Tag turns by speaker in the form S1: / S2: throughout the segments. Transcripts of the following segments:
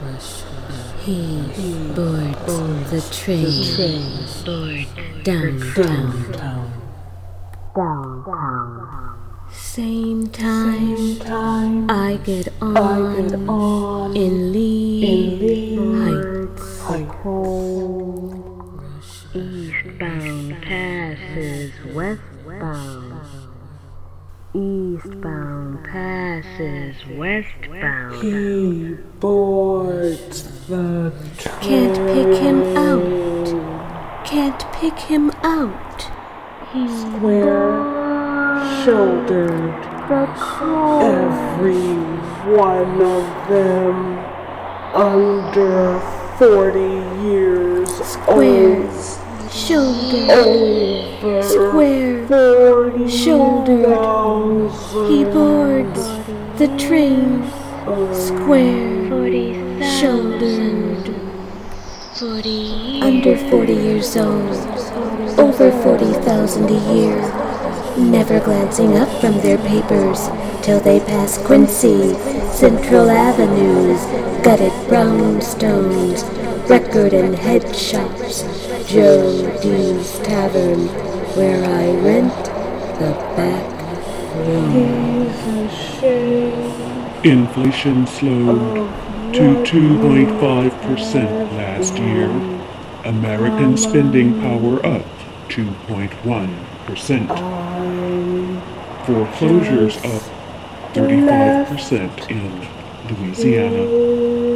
S1: He boards the train downtown. Same time I get on and all in Lee Heights. Eastbound passes westbound. Eastbound passes westbound.
S2: He boards the train.
S1: Can't pick him out. Can't pick him out. He's
S2: Square shouldered. Every one of them under 40 years
S1: Square
S2: old.
S1: Shouldered.
S2: Over
S1: Square
S2: 40
S1: shouldered. He boards the train. Square shouldered. Under 40 years old. Over 40,000 a year. Never glancing up from their papers till they pass Quincy, Central Avenues, gutted brownstones, record and head shops, Joe D's Tavern, where I rent the back room.
S3: Inflation slowed to 2.5% last year. American spending power up 2.1%. Foreclosures up 35% in Louisiana.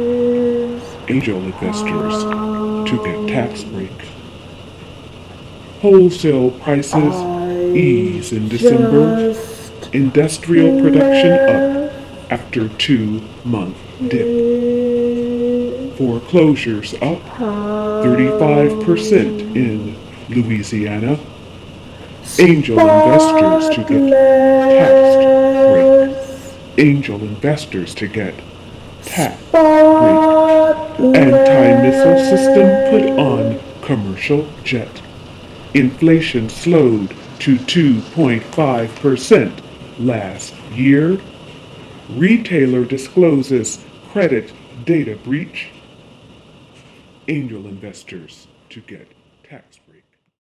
S3: Angel investors to get tax break. Wholesale prices ease in December. Industrial production up after two month dip. Foreclosures up 35% in Louisiana. Angel investors to get tax break. Angel investors to get tax system put on commercial jet. Inflation slowed to 2.5% last year. Retailer discloses credit data breach. Angel investors to get tax